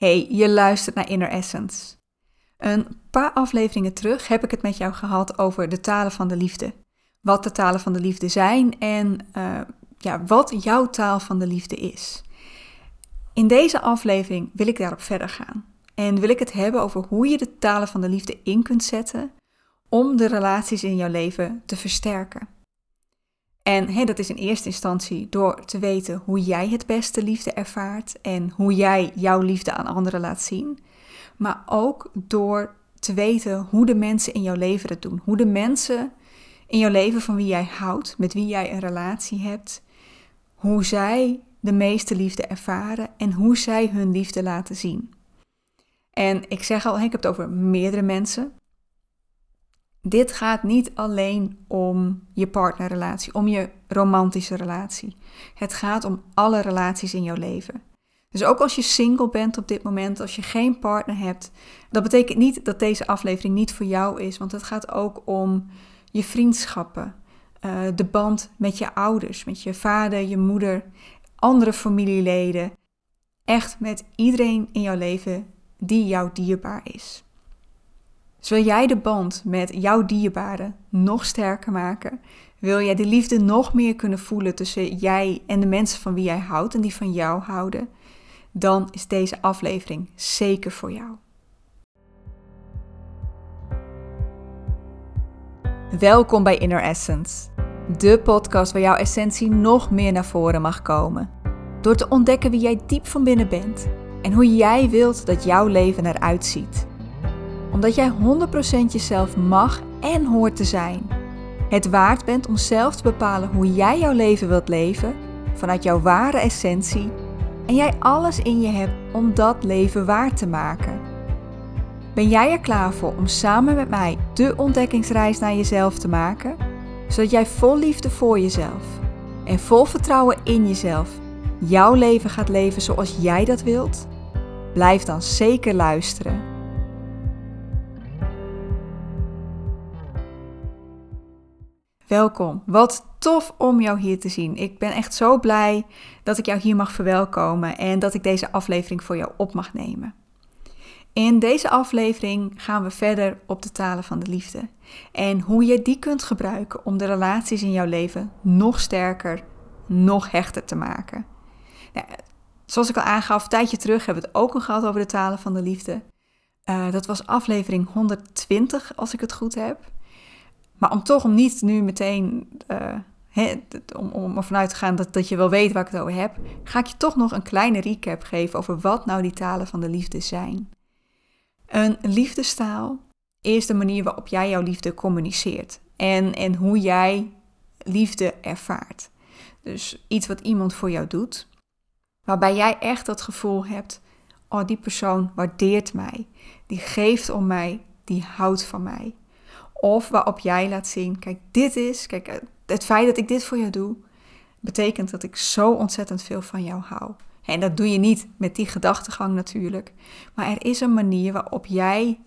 Hey, je luistert naar Inner Essence. Een paar afleveringen terug heb ik het met jou gehad over de talen van de liefde. Wat de talen van de liefde zijn en uh, ja, wat jouw taal van de liefde is. In deze aflevering wil ik daarop verder gaan. En wil ik het hebben over hoe je de talen van de liefde in kunt zetten om de relaties in jouw leven te versterken. En dat is in eerste instantie door te weten hoe jij het beste liefde ervaart en hoe jij jouw liefde aan anderen laat zien. Maar ook door te weten hoe de mensen in jouw leven het doen. Hoe de mensen in jouw leven van wie jij houdt, met wie jij een relatie hebt, hoe zij de meeste liefde ervaren en hoe zij hun liefde laten zien. En ik zeg al, ik heb het over meerdere mensen. Dit gaat niet alleen om je partnerrelatie, om je romantische relatie. Het gaat om alle relaties in jouw leven. Dus ook als je single bent op dit moment, als je geen partner hebt, dat betekent niet dat deze aflevering niet voor jou is, want het gaat ook om je vriendschappen, uh, de band met je ouders, met je vader, je moeder, andere familieleden. Echt met iedereen in jouw leven die jou dierbaar is. Wil jij de band met jouw dierbaren nog sterker maken? Wil jij de liefde nog meer kunnen voelen tussen jij en de mensen van wie jij houdt en die van jou houden? Dan is deze aflevering zeker voor jou. Welkom bij Inner Essence, de podcast waar jouw essentie nog meer naar voren mag komen. Door te ontdekken wie jij diep van binnen bent en hoe jij wilt dat jouw leven eruit ziet omdat jij 100% jezelf mag en hoort te zijn. Het waard bent om zelf te bepalen hoe jij jouw leven wilt leven vanuit jouw ware essentie en jij alles in je hebt om dat leven waard te maken. Ben jij er klaar voor om samen met mij de ontdekkingsreis naar jezelf te maken, zodat jij vol liefde voor jezelf en vol vertrouwen in jezelf jouw leven gaat leven zoals jij dat wilt? Blijf dan zeker luisteren. Welkom. Wat tof om jou hier te zien. Ik ben echt zo blij dat ik jou hier mag verwelkomen en dat ik deze aflevering voor jou op mag nemen. In deze aflevering gaan we verder op de talen van de liefde en hoe je die kunt gebruiken om de relaties in jouw leven nog sterker, nog hechter te maken. Nou, zoals ik al aangaf, een tijdje terug hebben we het ook al gehad over de talen van de liefde. Uh, dat was aflevering 120, als ik het goed heb. Maar om toch om niet nu meteen uh, om, om ervan uit te gaan dat, dat je wel weet waar ik het over heb, ga ik je toch nog een kleine recap geven over wat nou die talen van de liefde zijn. Een liefdestaal is de manier waarop jij jouw liefde communiceert en, en hoe jij liefde ervaart. Dus iets wat iemand voor jou doet, waarbij jij echt dat gevoel hebt: oh, die persoon waardeert mij, die geeft om mij, die houdt van mij. Of waarop jij laat zien, kijk, dit is, kijk, eh, het feit dat ik dit voor jou doe, betekent dat ik zo ontzettend veel van jou hou. En dat doe je niet met die gedachtegang natuurlijk. Maar er is een manier waarop jij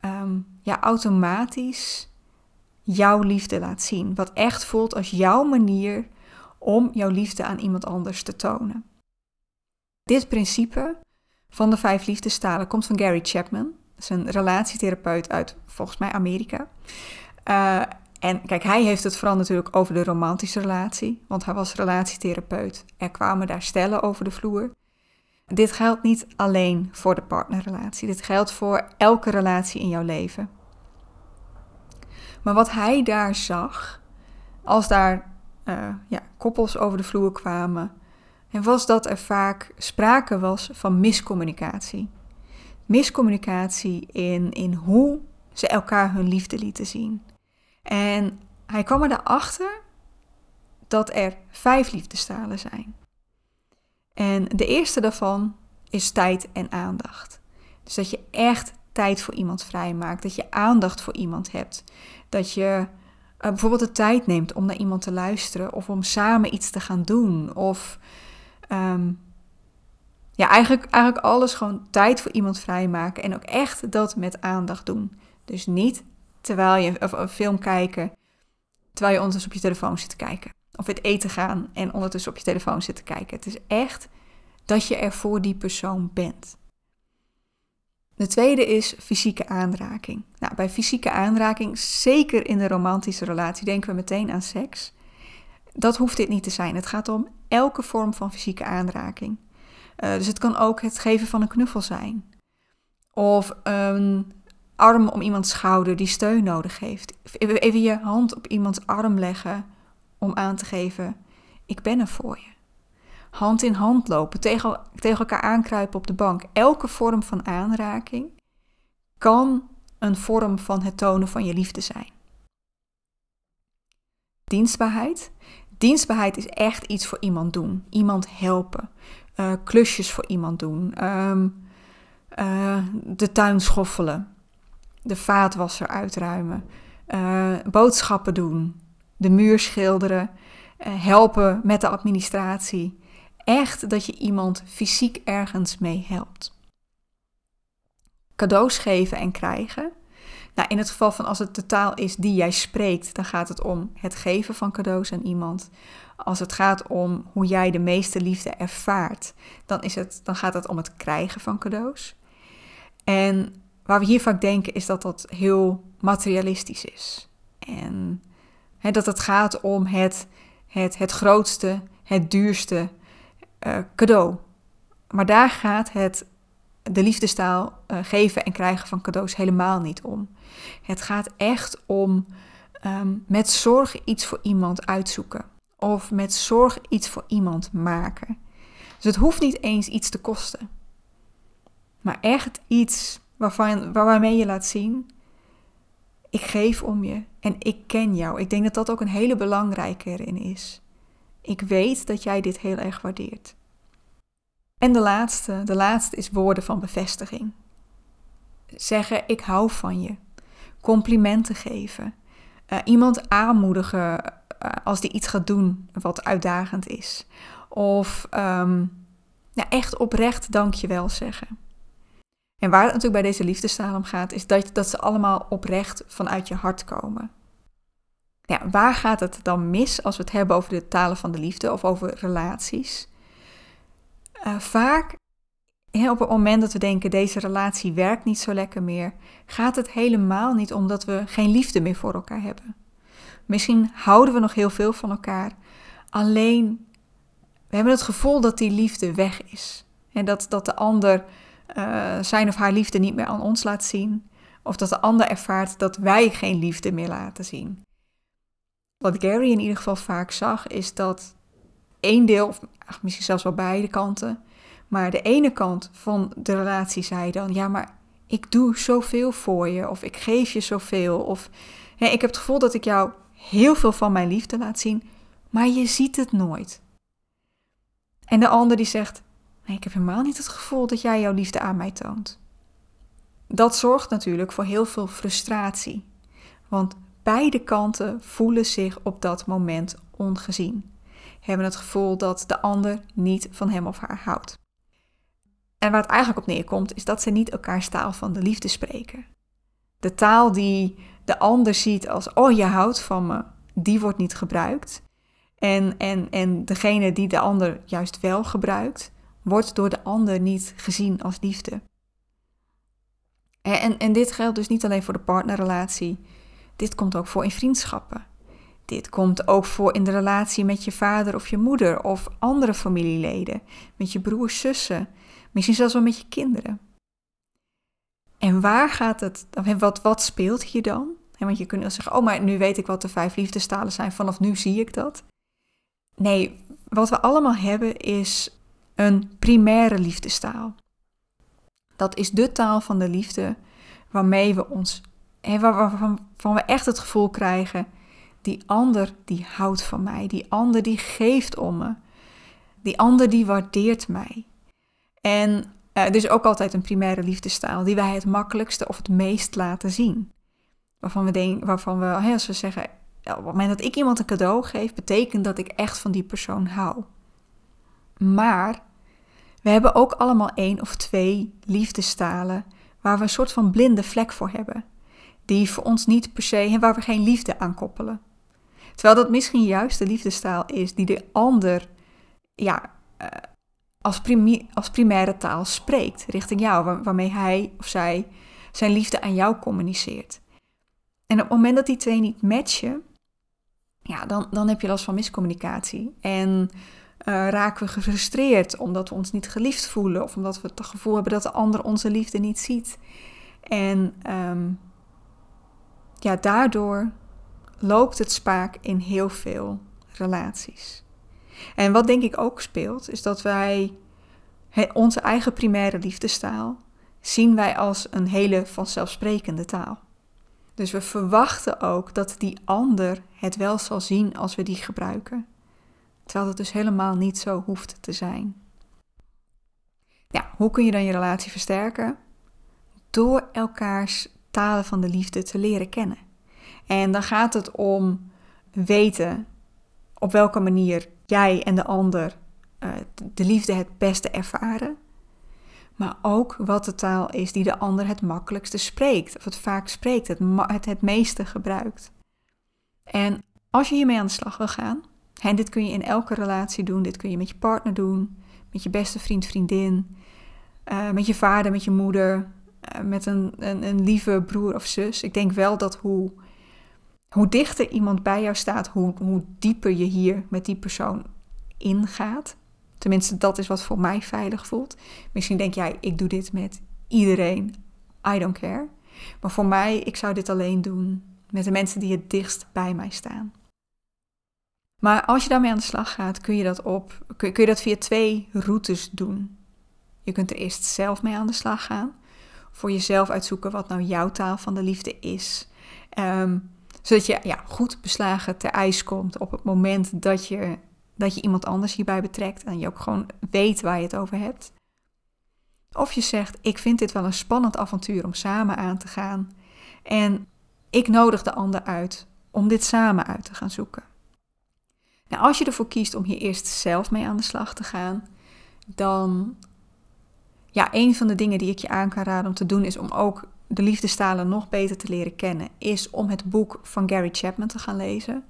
um, ja, automatisch jouw liefde laat zien. Wat echt voelt als jouw manier om jouw liefde aan iemand anders te tonen. Dit principe van de vijf liefdestalen komt van Gary Chapman. Is een relatietherapeut uit volgens mij Amerika. Uh, en kijk, hij heeft het vooral natuurlijk over de romantische relatie, want hij was relatietherapeut. Er kwamen daar stellen over de vloer. Dit geldt niet alleen voor de partnerrelatie, dit geldt voor elke relatie in jouw leven. Maar wat hij daar zag, als daar uh, ja, koppels over de vloer kwamen, en was dat er vaak sprake was van miscommunicatie miscommunicatie in, in hoe ze elkaar hun liefde lieten zien. En hij kwam er erachter dat er vijf liefdestalen zijn. En de eerste daarvan is tijd en aandacht. Dus dat je echt tijd voor iemand vrijmaakt, dat je aandacht voor iemand hebt, dat je uh, bijvoorbeeld de tijd neemt om naar iemand te luisteren of om samen iets te gaan doen of um, ja, eigenlijk, eigenlijk alles gewoon tijd voor iemand vrijmaken. En ook echt dat met aandacht doen. Dus niet terwijl je een film kijken, terwijl je ondertussen op je telefoon zit te kijken. Of het eten gaan en ondertussen op je telefoon zit te kijken. Het is echt dat je er voor die persoon bent. De tweede is fysieke aanraking. Nou, bij fysieke aanraking, zeker in de romantische relatie, denken we meteen aan seks. Dat hoeft dit niet te zijn. Het gaat om elke vorm van fysieke aanraking. Uh, dus het kan ook het geven van een knuffel zijn. Of een arm om iemands schouder die steun nodig heeft. Even je hand op iemands arm leggen om aan te geven: ik ben er voor je. Hand in hand lopen, tegen, tegen elkaar aankruipen op de bank. Elke vorm van aanraking kan een vorm van het tonen van je liefde zijn. Dienstbaarheid. Dienstbaarheid is echt iets voor iemand doen. Iemand helpen. Uh, klusjes voor iemand doen. Um, uh, de tuin schoffelen. De vaatwasser uitruimen. Uh, boodschappen doen. De muur schilderen. helpen met de administratie. Echt dat je iemand fysiek ergens mee helpt. Cadeaus geven en krijgen. Nou, in het geval van als het de taal is die jij spreekt, dan gaat het om het geven van cadeaus aan iemand. Als het gaat om hoe jij de meeste liefde ervaart, dan, is het, dan gaat het om het krijgen van cadeaus. En waar we hier vaak denken is dat dat heel materialistisch is. En dat het gaat om het, het, het grootste, het duurste uh, cadeau. Maar daar gaat het, de liefdestaal uh, geven en krijgen van cadeaus helemaal niet om. Het gaat echt om um, met zorg iets voor iemand uitzoeken. Of met zorg iets voor iemand maken. Dus het hoeft niet eens iets te kosten. Maar echt iets waarvan, waarmee je laat zien: ik geef om je en ik ken jou. Ik denk dat dat ook een hele belangrijke erin is. Ik weet dat jij dit heel erg waardeert. En de laatste, de laatste is woorden van bevestiging. Zeggen ik hou van je. Complimenten geven. Uh, iemand aanmoedigen uh, als die iets gaat doen wat uitdagend is. Of um, ja, echt oprecht dankjewel zeggen. En waar het natuurlijk bij deze liefdestaal om gaat, is dat, dat ze allemaal oprecht vanuit je hart komen. Ja, waar gaat het dan mis als we het hebben over de talen van de liefde of over relaties? Uh, vaak op het moment dat we denken deze relatie werkt niet zo lekker meer, gaat het helemaal niet omdat we geen liefde meer voor elkaar hebben. Misschien houden we nog heel veel van elkaar, alleen we hebben het gevoel dat die liefde weg is. En dat, dat de ander uh, zijn of haar liefde niet meer aan ons laat zien. Of dat de ander ervaart dat wij geen liefde meer laten zien. Wat Gary in ieder geval vaak zag, is dat één deel, misschien zelfs wel beide kanten, maar de ene kant van de relatie zei dan: Ja, maar ik doe zoveel voor je, of ik geef je zoveel, of hè, ik heb het gevoel dat ik jou heel veel van mijn liefde laat zien, maar je ziet het nooit. En de ander die zegt: Nee, ik heb helemaal niet het gevoel dat jij jouw liefde aan mij toont. Dat zorgt natuurlijk voor heel veel frustratie, want beide kanten voelen zich op dat moment ongezien hebben het gevoel dat de ander niet van hem of haar houdt. En waar het eigenlijk op neerkomt, is dat ze niet elkaars taal van de liefde spreken. De taal die de ander ziet als, oh je houdt van me, die wordt niet gebruikt. En, en, en degene die de ander juist wel gebruikt, wordt door de ander niet gezien als liefde. En, en dit geldt dus niet alleen voor de partnerrelatie, dit komt ook voor in vriendschappen. Dit komt ook voor in de relatie met je vader of je moeder of andere familieleden, met je broers, zussen, misschien zelfs wel met je kinderen. En waar gaat het, wat, wat speelt hier dan? Want je kunt wel zeggen, oh, maar nu weet ik wat de vijf liefdestalen zijn, vanaf nu zie ik dat. Nee, wat we allemaal hebben is een primaire liefdestaal. Dat is de taal van de liefde waarmee we ons, waarvan we echt het gevoel krijgen, die ander die houdt van mij. Die ander die geeft om me. Die ander die waardeert mij. En uh, er is ook altijd een primaire liefdestaal die wij het makkelijkste of het meest laten zien. Waarvan we, denken, waarvan we als we zeggen, op het moment dat ik iemand een cadeau geef, betekent dat ik echt van die persoon hou. Maar we hebben ook allemaal één of twee liefdestalen waar we een soort van blinde vlek voor hebben. Die voor ons niet per se, waar we geen liefde aan koppelen. Terwijl dat misschien juist de liefdestaal is die de ander ja, uh, als, als primaire taal spreekt richting jou, waarmee hij of zij zijn liefde aan jou communiceert. En op het moment dat die twee niet matchen, ja, dan, dan heb je last van miscommunicatie. En uh, raken we gefrustreerd omdat we ons niet geliefd voelen of omdat we het gevoel hebben dat de ander onze liefde niet ziet. En um, ja, daardoor loopt het spaak in heel veel relaties. En wat denk ik ook speelt, is dat wij onze eigen primaire liefdestaal zien wij als een hele vanzelfsprekende taal. Dus we verwachten ook dat die ander het wel zal zien als we die gebruiken. Terwijl het dus helemaal niet zo hoeft te zijn. Ja, hoe kun je dan je relatie versterken? Door elkaars talen van de liefde te leren kennen. En dan gaat het om weten op welke manier jij en de ander uh, de liefde het beste ervaren. Maar ook wat de taal is die de ander het makkelijkste spreekt, of het vaak spreekt, het, het, meeste gebruikt. En als je hiermee aan de slag wil gaan, en dit kun je in elke relatie doen, dit kun je met je partner doen, met je beste vriend, vriendin, uh, met je vader, met je moeder, uh, met een, een, een lieve broer of zus. Ik denk wel dat hoe hoe dichter iemand bij jou staat, hoe, hoe dieper je hier met die persoon ingaat. Tenminste, dat is wat voor mij veilig voelt. Misschien denk jij, ik doe dit met iedereen. I don't care. Maar voor mij, ik zou dit alleen doen met de mensen die het dichtst bij mij staan. Maar als je daarmee aan de slag gaat, kun je dat, op, kun, je dat via twee routes doen. Je kunt er eerst zelf mee aan de slag gaan. Voor jezelf uitzoeken wat nou jouw taal van de liefde is. Um, zodat je ja, goed beslagen ter ijs komt op het moment dat je, dat je iemand anders hierbij betrekt en je ook gewoon weet waar je het over hebt. Of je zegt, ik vind dit wel een spannend avontuur om samen aan te gaan. En ik nodig de ander uit om dit samen uit te gaan zoeken. Nou, als je ervoor kiest om hier eerst zelf mee aan de slag te gaan, dan ja, een van de dingen die ik je aan kan raden om te doen is om ook de liefdestalen nog beter te leren kennen, is om het boek van Gary Chapman te gaan lezen.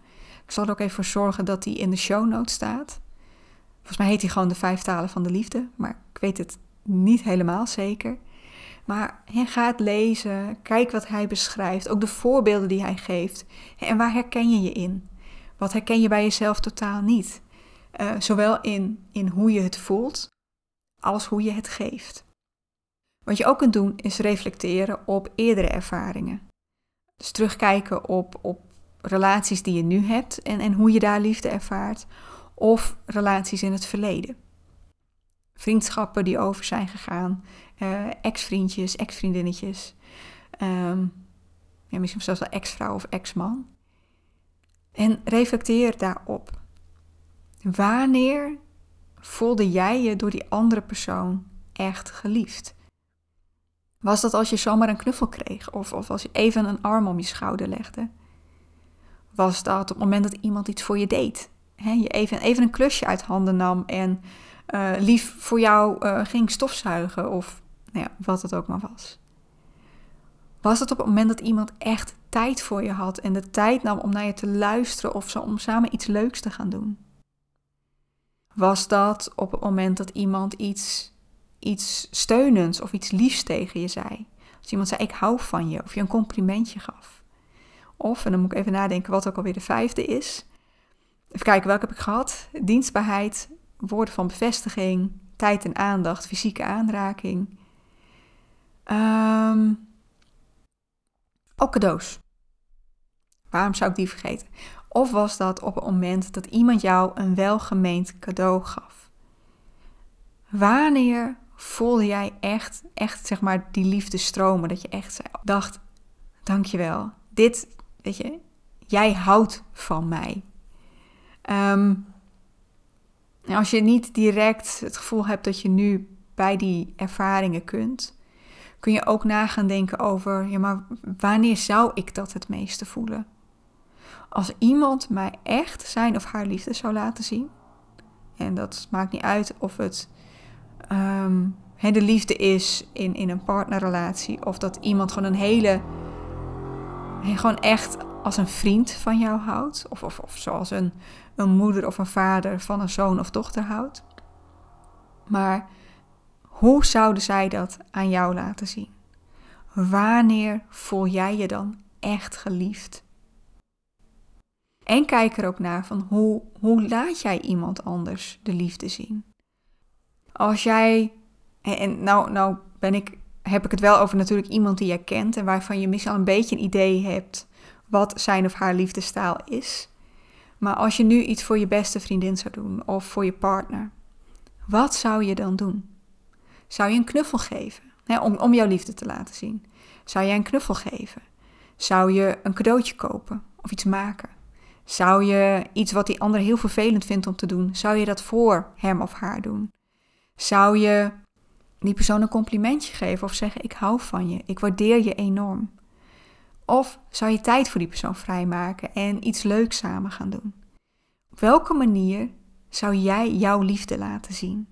Ik zal er ook even voor zorgen dat die in de show notes staat. Volgens mij heet hij gewoon de vijf talen van de liefde, maar ik weet het niet helemaal zeker. Maar ga het lezen, kijk wat hij beschrijft, ook de voorbeelden die hij geeft. En waar herken je je in? Wat herken je bij jezelf totaal niet? Uh, zowel in, in hoe je het voelt, als hoe je het geeft. Wat je ook kunt doen is reflecteren op eerdere ervaringen. Dus terugkijken op, op relaties die je nu hebt en, en hoe je daar liefde ervaart. Of relaties in het verleden. Vriendschappen die over zijn gegaan. Uh, ex-vriendjes, ex-vriendinnetjes. Um, ja, misschien zelfs wel ex-vrouw of ex-man. En reflecteer daarop. Wanneer voelde jij je door die andere persoon echt geliefd? Was dat als je zomaar een knuffel kreeg of, of als je even een arm om je schouder legde? Was dat op het moment dat iemand iets voor je deed? He, je even, even een klusje uit handen nam en uh, lief voor jou uh, ging stofzuigen of nou ja, wat het ook maar was. Was het op het moment dat iemand echt tijd voor je had en de tijd nam om naar je te luisteren of zo, om samen iets leuks te gaan doen? Was dat op het moment dat iemand iets iets steunends of iets liefs tegen je zei. Als iemand zei, ik hou van je, of je een complimentje gaf. Of, en dan moet ik even nadenken wat ook alweer de vijfde is. Even kijken, welke heb ik gehad? Dienstbaarheid, woorden van bevestiging, tijd en aandacht, fysieke aanraking. Um, ook cadeaus. Waarom zou ik die vergeten? Of was dat op het moment dat iemand jou een welgemeend cadeau gaf? Wanneer voelde jij echt, echt zeg maar die liefde stromen. Dat je echt dacht, dankjewel. Dit, weet je, jij houdt van mij. Um, als je niet direct het gevoel hebt dat je nu bij die ervaringen kunt, kun je ook na gaan denken over, ja, maar wanneer zou ik dat het meeste voelen? Als iemand mij echt zijn of haar liefde zou laten zien, en dat maakt niet uit of het um, de liefde is in, in een partnerrelatie. Of dat iemand gewoon een hele. gewoon echt als een vriend van jou houdt. Of, of, of zoals een, een moeder of een vader van een zoon of dochter houdt. Maar hoe zouden zij dat aan jou laten zien? Wanneer voel jij je dan echt geliefd? En kijk er ook naar van hoe, hoe laat jij iemand anders de liefde zien? Als jij, en nou, nou ben ik, heb ik het wel over natuurlijk iemand die jij kent en waarvan je misschien al een beetje een idee hebt wat zijn of haar liefdestaal is. Maar als je nu iets voor je beste vriendin zou doen of voor je partner, wat zou je dan doen? Zou je een knuffel geven hè, om, om jouw liefde te laten zien? Zou jij een knuffel geven? Zou je een cadeautje kopen of iets maken? Zou je iets wat die ander heel vervelend vindt om te doen, zou je dat voor hem of haar doen? Zou je die persoon een complimentje geven of zeggen: Ik hou van je, ik waardeer je enorm? Of zou je tijd voor die persoon vrijmaken en iets leuks samen gaan doen? Op welke manier zou jij jouw liefde laten zien?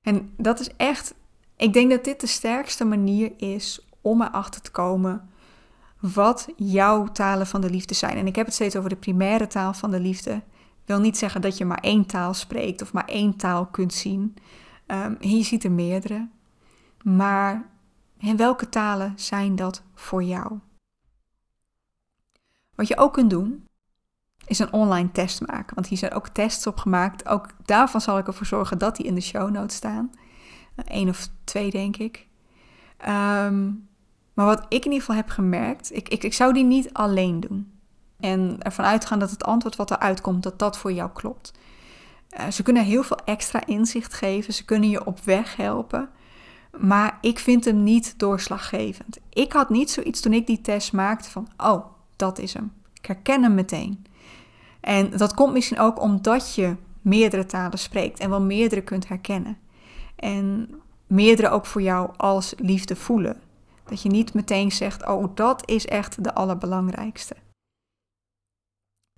En dat is echt, ik denk dat dit de sterkste manier is om erachter te komen wat jouw talen van de liefde zijn. En ik heb het steeds over de primaire taal van de liefde. Wil niet zeggen dat je maar één taal spreekt of maar één taal kunt zien. Um, je ziet er meerdere. Maar in welke talen zijn dat voor jou? Wat je ook kunt doen, is een online test maken. Want hier zijn ook tests op gemaakt. Ook daarvan zal ik ervoor zorgen dat die in de show notes staan. Eén of twee, denk ik. Um, maar wat ik in ieder geval heb gemerkt, ik, ik, ik zou die niet alleen doen. En ervan uitgaan dat het antwoord wat eruit komt, dat dat voor jou klopt. Uh, ze kunnen heel veel extra inzicht geven, ze kunnen je op weg helpen. Maar ik vind hem niet doorslaggevend. Ik had niet zoiets toen ik die test maakte van, oh, dat is hem. Ik herken hem meteen. En dat komt misschien ook omdat je meerdere talen spreekt en wel meerdere kunt herkennen. En meerdere ook voor jou als liefde voelen. Dat je niet meteen zegt, oh dat is echt de allerbelangrijkste.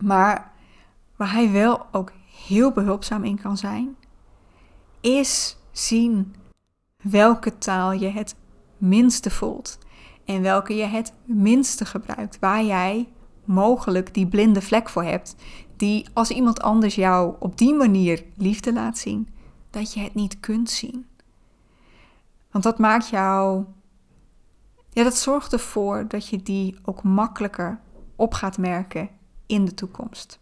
Maar waar hij wel ook heel behulpzaam in kan zijn, is zien welke taal je het minste voelt en welke je het minste gebruikt, waar jij mogelijk die blinde vlek voor hebt, die als iemand anders jou op die manier liefde laat zien, dat je het niet kunt zien. Want dat maakt jou ja, dat zorgt ervoor dat je die ook makkelijker op gaat merken in de toekomst.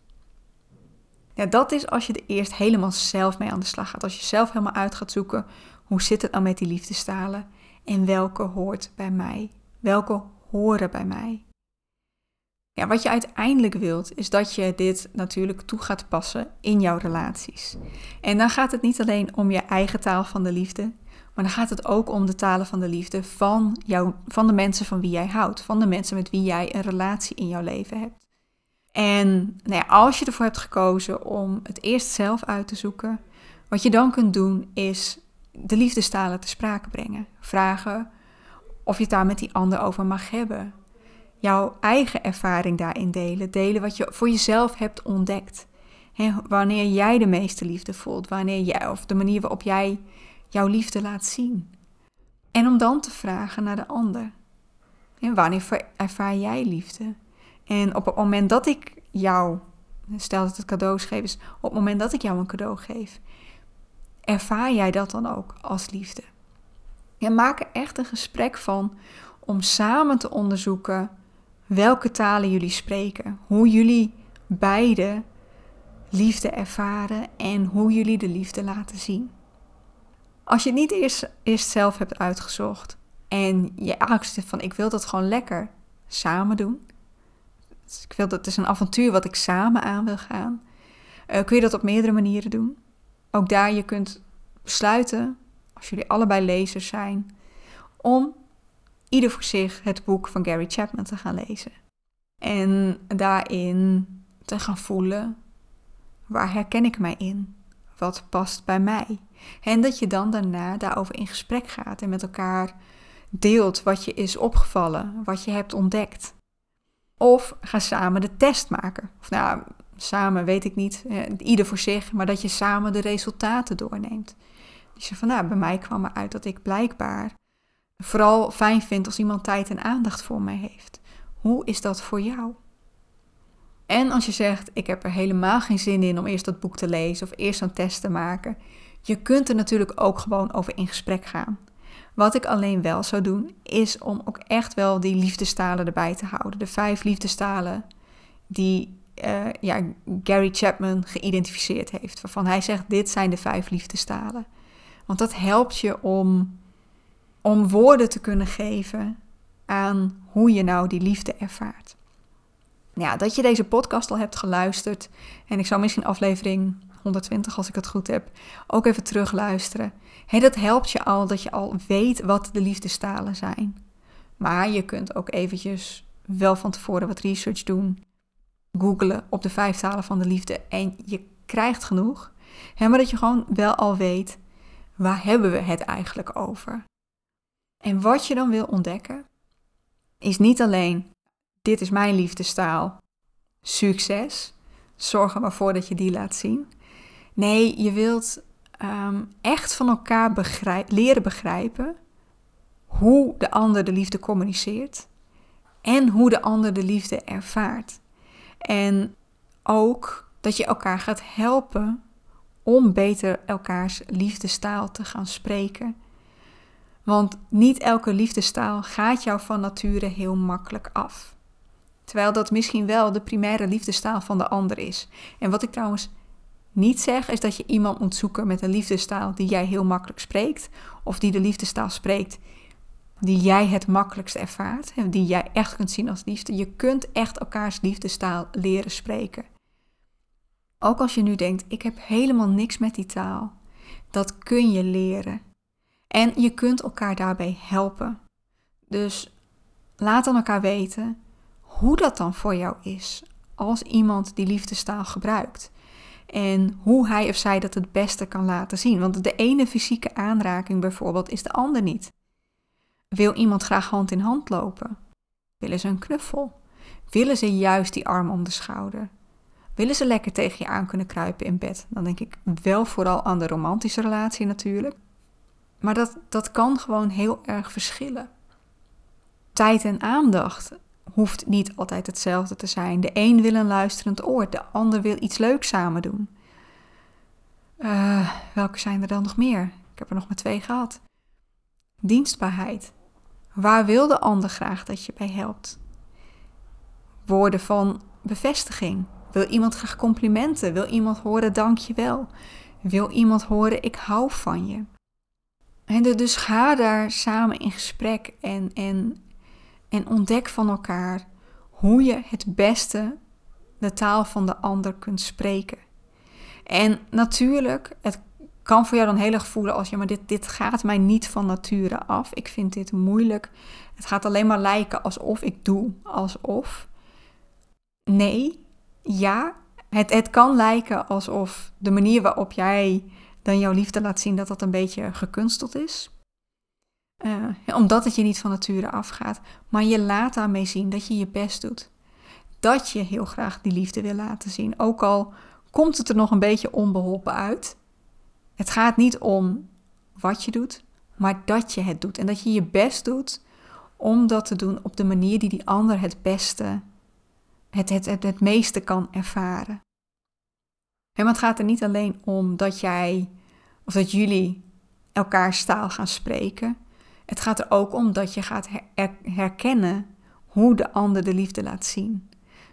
Ja, dat is als je er eerst helemaal zelf mee aan de slag gaat. Als je zelf helemaal uit gaat zoeken, hoe zit het nou met die liefdestalen? En welke hoort bij mij? Welke horen bij mij? Ja, wat je uiteindelijk wilt, is dat je dit natuurlijk toe gaat passen in jouw relaties. En dan gaat het niet alleen om je eigen taal van de liefde, maar dan gaat het ook om de talen van de liefde van, van de mensen van wie jij houdt. Van de mensen met wie jij een relatie in jouw leven hebt. En nou als je ervoor hebt gekozen om het eerst zelf uit te zoeken, wat je dan kunt doen is de liefdestalen te sprake brengen. Vragen of je het daar met die ander over mag hebben. Jouw eigen ervaring daarin delen. Delen wat je voor jezelf hebt ontdekt. wanneer jij de meeste liefde voelt. Wanneer jij, of de manier waarop jij jouw liefde laat zien. En om dan te vragen naar de ander. En wanneer ervaar jij liefde? En op het moment dat ik jou, stel dat het cadeaus geef is, op het moment dat ik jou een cadeau geef, ervaar jij dat dan ook als liefde? Maak er echt een gesprek van om samen te onderzoeken welke talen jullie spreken, hoe jullie beide liefde ervaren en hoe jullie de liefde laten zien. Als je het niet eerst, eerst zelf hebt uitgezocht en je angst van ik wil dat gewoon lekker samen doen. Dus ik wil dat het is een avontuur wat ik samen aan wil gaan. Uh, kun je dat op meerdere manieren doen. Ook daar je kunt besluiten, als jullie allebei lezers zijn, om ieder voor zich het boek van Gary Chapman te gaan lezen. En daarin te gaan voelen, waar herken ik mij in? Wat past bij mij? En dat je dan daarna daarover in gesprek gaat en met elkaar deelt wat je is opgevallen, wat je hebt ontdekt. Of ga samen de test maken. Of nou, samen weet ik niet, ieder voor zich, maar dat je samen de resultaten doorneemt. Dus je van, nou, bij mij kwam eruit dat ik blijkbaar vooral fijn vind als iemand tijd en aandacht voor mij heeft. Hoe is dat voor jou? En als je zegt, ik heb er helemaal geen zin in om eerst dat boek te lezen of eerst zo'n test te maken, Je kunt er natuurlijk ook gewoon over in gesprek gaan. Wat ik alleen wel zou doen, is om ook echt wel die liefdestalen erbij te houden. De vijf liefdestalen die uh, ja, Gary Chapman geïdentificeerd heeft. Waarvan hij zegt, dit zijn de vijf liefdestalen. Want dat helpt je om, om woorden te kunnen geven aan hoe je nou die liefde ervaart. Ja, dat je deze podcast al hebt geluisterd. En ik zou misschien aflevering 120, als ik het goed heb, ook even terugluisteren. Hey, dat helpt je al dat je al weet wat de liefdestalen zijn. Maar je kunt ook eventjes wel van tevoren wat research doen. Googelen op de vijf talen van de liefde. En je krijgt genoeg. Hè, maar dat je gewoon wel al weet, waar hebben we het eigenlijk over? En wat je dan wil ontdekken, is niet alleen, dit is mijn liefdestaal, succes. Zorg er maar voor dat je die laat zien. Nee, je wilt um, echt van elkaar leren begrijpen hoe de ander de liefde communiceert en hoe de ander de liefde ervaart. En ook dat je elkaar gaat helpen om beter elkaars liefdestaal te gaan spreken. Want niet elke liefdestaal gaat jou van nature heel makkelijk af. Terwijl dat misschien wel de primaire liefdestaal van de ander is. En wat ik trouwens niet zeg, is dat je iemand moet zoeken met een liefdestaal die jij heel makkelijk spreekt, of die de liefdestaal spreekt die jij het makkelijkst ervaart, en die jij echt kunt zien als liefde. Je kunt echt elkaars liefdestaal leren spreken. Ook als je nu denkt, ik heb helemaal niks met die taal, dat kun je leren. En je kunt elkaar daarbij helpen. Dus laat dan elkaar weten hoe dat dan voor jou is als iemand die liefdestaal gebruikt. En hoe hij of zij dat het beste kan laten zien. Want de ene fysieke aanraking bijvoorbeeld is de ander niet. Wil iemand graag hand in hand lopen? Willen ze een knuffel? Willen ze juist die arm om de schouder? Willen ze lekker tegen je aan kunnen kruipen in bed? Dan denk ik wel vooral aan de romantische relatie natuurlijk. Maar dat, dat kan gewoon heel erg verschillen. Tijd en aandacht hoeft niet altijd hetzelfde te zijn. De een wil een luisterend oor, de ander wil iets leuks samen doen. Uh, welke zijn er dan nog meer? Ik heb er nog maar twee gehad. Dienstbaarheid. Waar wil de ander graag dat je bij helpt? Woorden van bevestiging. Wil iemand graag complimenten? Wil iemand horen dankjewel? Wil iemand horen ik hou van je? En dus ga daar samen in gesprek en, en en ontdek van elkaar hoe je het beste de taal van de ander kunt spreken. En natuurlijk, het kan voor jou dan heel erg als je, maar dit, dit gaat mij niet van nature af. Ik vind dit moeilijk. Het gaat alleen maar lijken alsof ik doe, alsof. Nee, ja, het, het kan lijken alsof de manier waarop jij dan jouw liefde laat zien, dat dat een beetje gekunsteld is. Uh, omdat het je niet van nature afgaat. Maar je laat daarmee zien dat je je best doet. Dat je heel graag die liefde wil laten zien. Ook al komt het er nog een beetje onbeholpen uit. Het gaat niet om wat je doet, maar dat je het doet. En dat je je best doet om dat te doen op de manier die die ander het beste, het, het, het, het meeste kan ervaren. En het gaat er niet alleen om dat jij of dat jullie elkaar taal gaan spreken. Het gaat er ook om dat je gaat herkennen hoe de ander de liefde laat zien.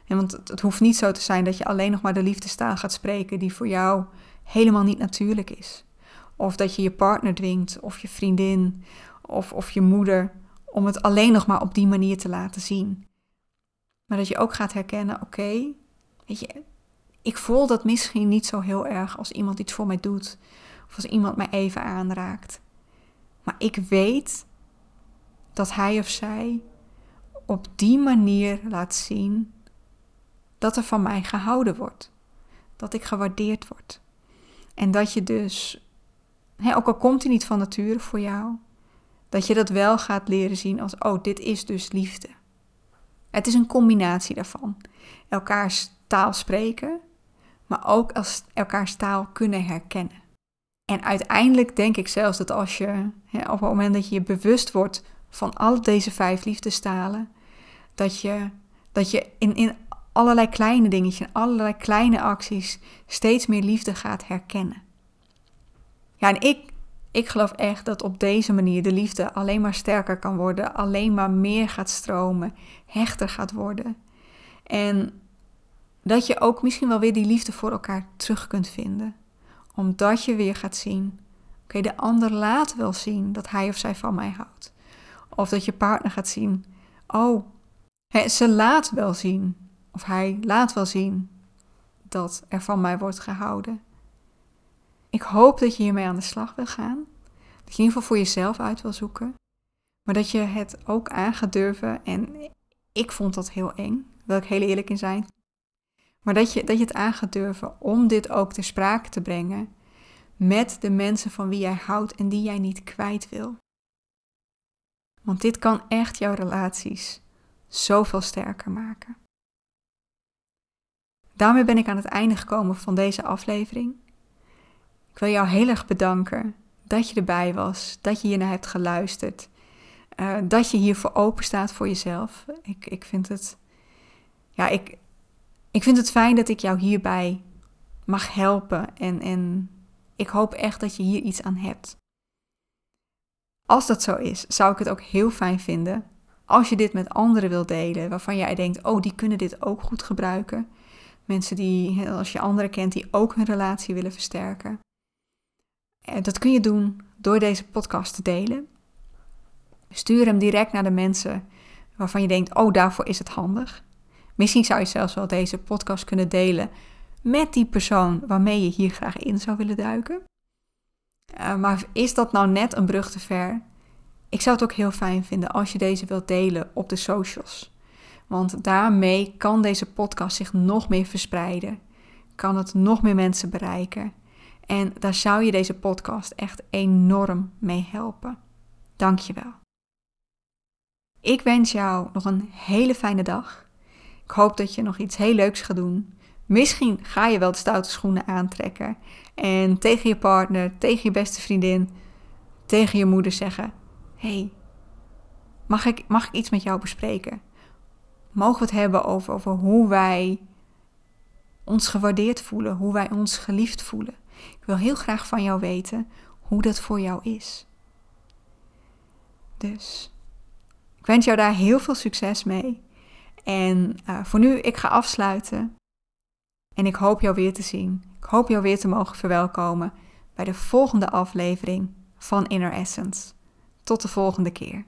En want het, hoeft niet zo te zijn dat je alleen nog maar de liefdestaal gaat spreken die voor jou helemaal niet natuurlijk is. Of dat je je partner dwingt, of je vriendin, of, of je moeder, om het alleen nog maar op die manier te laten zien. Maar dat je ook gaat herkennen, oké, weet je, ik voel dat misschien niet zo heel erg als iemand iets voor mij doet, of als iemand mij even aanraakt. Maar ik weet dat hij of zij op die manier laat zien dat er van mij gehouden wordt. Dat ik gewaardeerd word. En dat je dus, hè, ook al komt hij niet van nature voor jou, dat je dat wel gaat leren zien als, oh, dit is dus liefde. Het is een combinatie daarvan. Elkaars taal spreken, maar ook als elkaars taal kunnen herkennen. En uiteindelijk denk ik zelfs dat als je, hè, op het moment dat je je bewust wordt van al deze vijf liefdestalen, dat je, dat je in, in allerlei kleine dingetjes, allerlei kleine acties steeds meer liefde gaat herkennen. Ja, en ik, ik geloof echt dat op deze manier de liefde alleen maar sterker kan worden, alleen maar meer gaat stromen, hechter gaat worden. En dat je ook misschien wel weer die liefde voor elkaar terug kunt vinden. Omdat je weer gaat zien, oké, de ander laat wel zien dat hij of zij van mij houdt. Of dat je partner gaat zien, oh, ze laat wel zien, of hij laat wel zien dat er van mij wordt gehouden. Ik hoop dat je hiermee aan de slag wil gaan. Dat je in ieder geval voor jezelf uit wil zoeken. Maar dat je het ook aan gaat durven. En ik vond dat heel eng, wil ik heel eerlijk in zijn. Maar dat je, dat je het aan gaat durven om dit ook ter sprake te brengen met de mensen van wie jij houdt en die jij niet kwijt wil. Want dit kan echt jouw relaties zoveel sterker maken. Daarmee ben ik aan het einde gekomen van deze aflevering. Ik wil jou heel erg bedanken dat je erbij was, dat je hiernaar hebt geluisterd, uh, dat je hiervoor open staat voor jezelf. Ik, ik vind het, ja, ik, ik vind het fijn dat ik jou hierbij mag helpen en, en ik hoop echt dat je hier iets aan hebt. Als dat zo is, zou ik het ook heel fijn vinden als je dit met anderen wilt delen, waarvan jij denkt, oh, die kunnen dit ook goed gebruiken. Mensen die, als je anderen kent, die ook hun relatie willen versterken. En dat kun je doen door deze podcast te delen. Stuur hem direct naar de mensen waarvan je denkt, oh, daarvoor is het handig. Misschien zou je zelfs wel deze podcast kunnen delen met die persoon waarmee je hier graag in zou willen duiken. Uh, maar is dat nou net een brug te ver? Ik zou het ook heel fijn vinden als je deze wilt delen op de socials. Want daarmee kan deze podcast zich nog meer verspreiden. Kan het nog meer mensen bereiken. En daar zou je deze podcast echt enorm mee helpen. Dankjewel. Ik wens jou nog een hele fijne dag. Ik hoop dat je nog iets heel leuks gaat doen. Misschien ga je wel de stoute schoenen aantrekken en tegen je partner, tegen je beste vriendin, tegen je moeder zeggen: hey, mag ik, mag ik iets met jou bespreken? Mogen we het hebben over, over hoe wij ons gewaardeerd voelen, hoe wij ons geliefd voelen? Ik wil heel graag van jou weten hoe dat voor jou is. Dus ik wens jou daar heel veel succes mee. En uh, voor nu, ik ga afsluiten. En ik hoop jou weer te zien. Ik hoop jou weer te mogen verwelkomen bij de volgende aflevering van Inner Essence. Tot de volgende keer.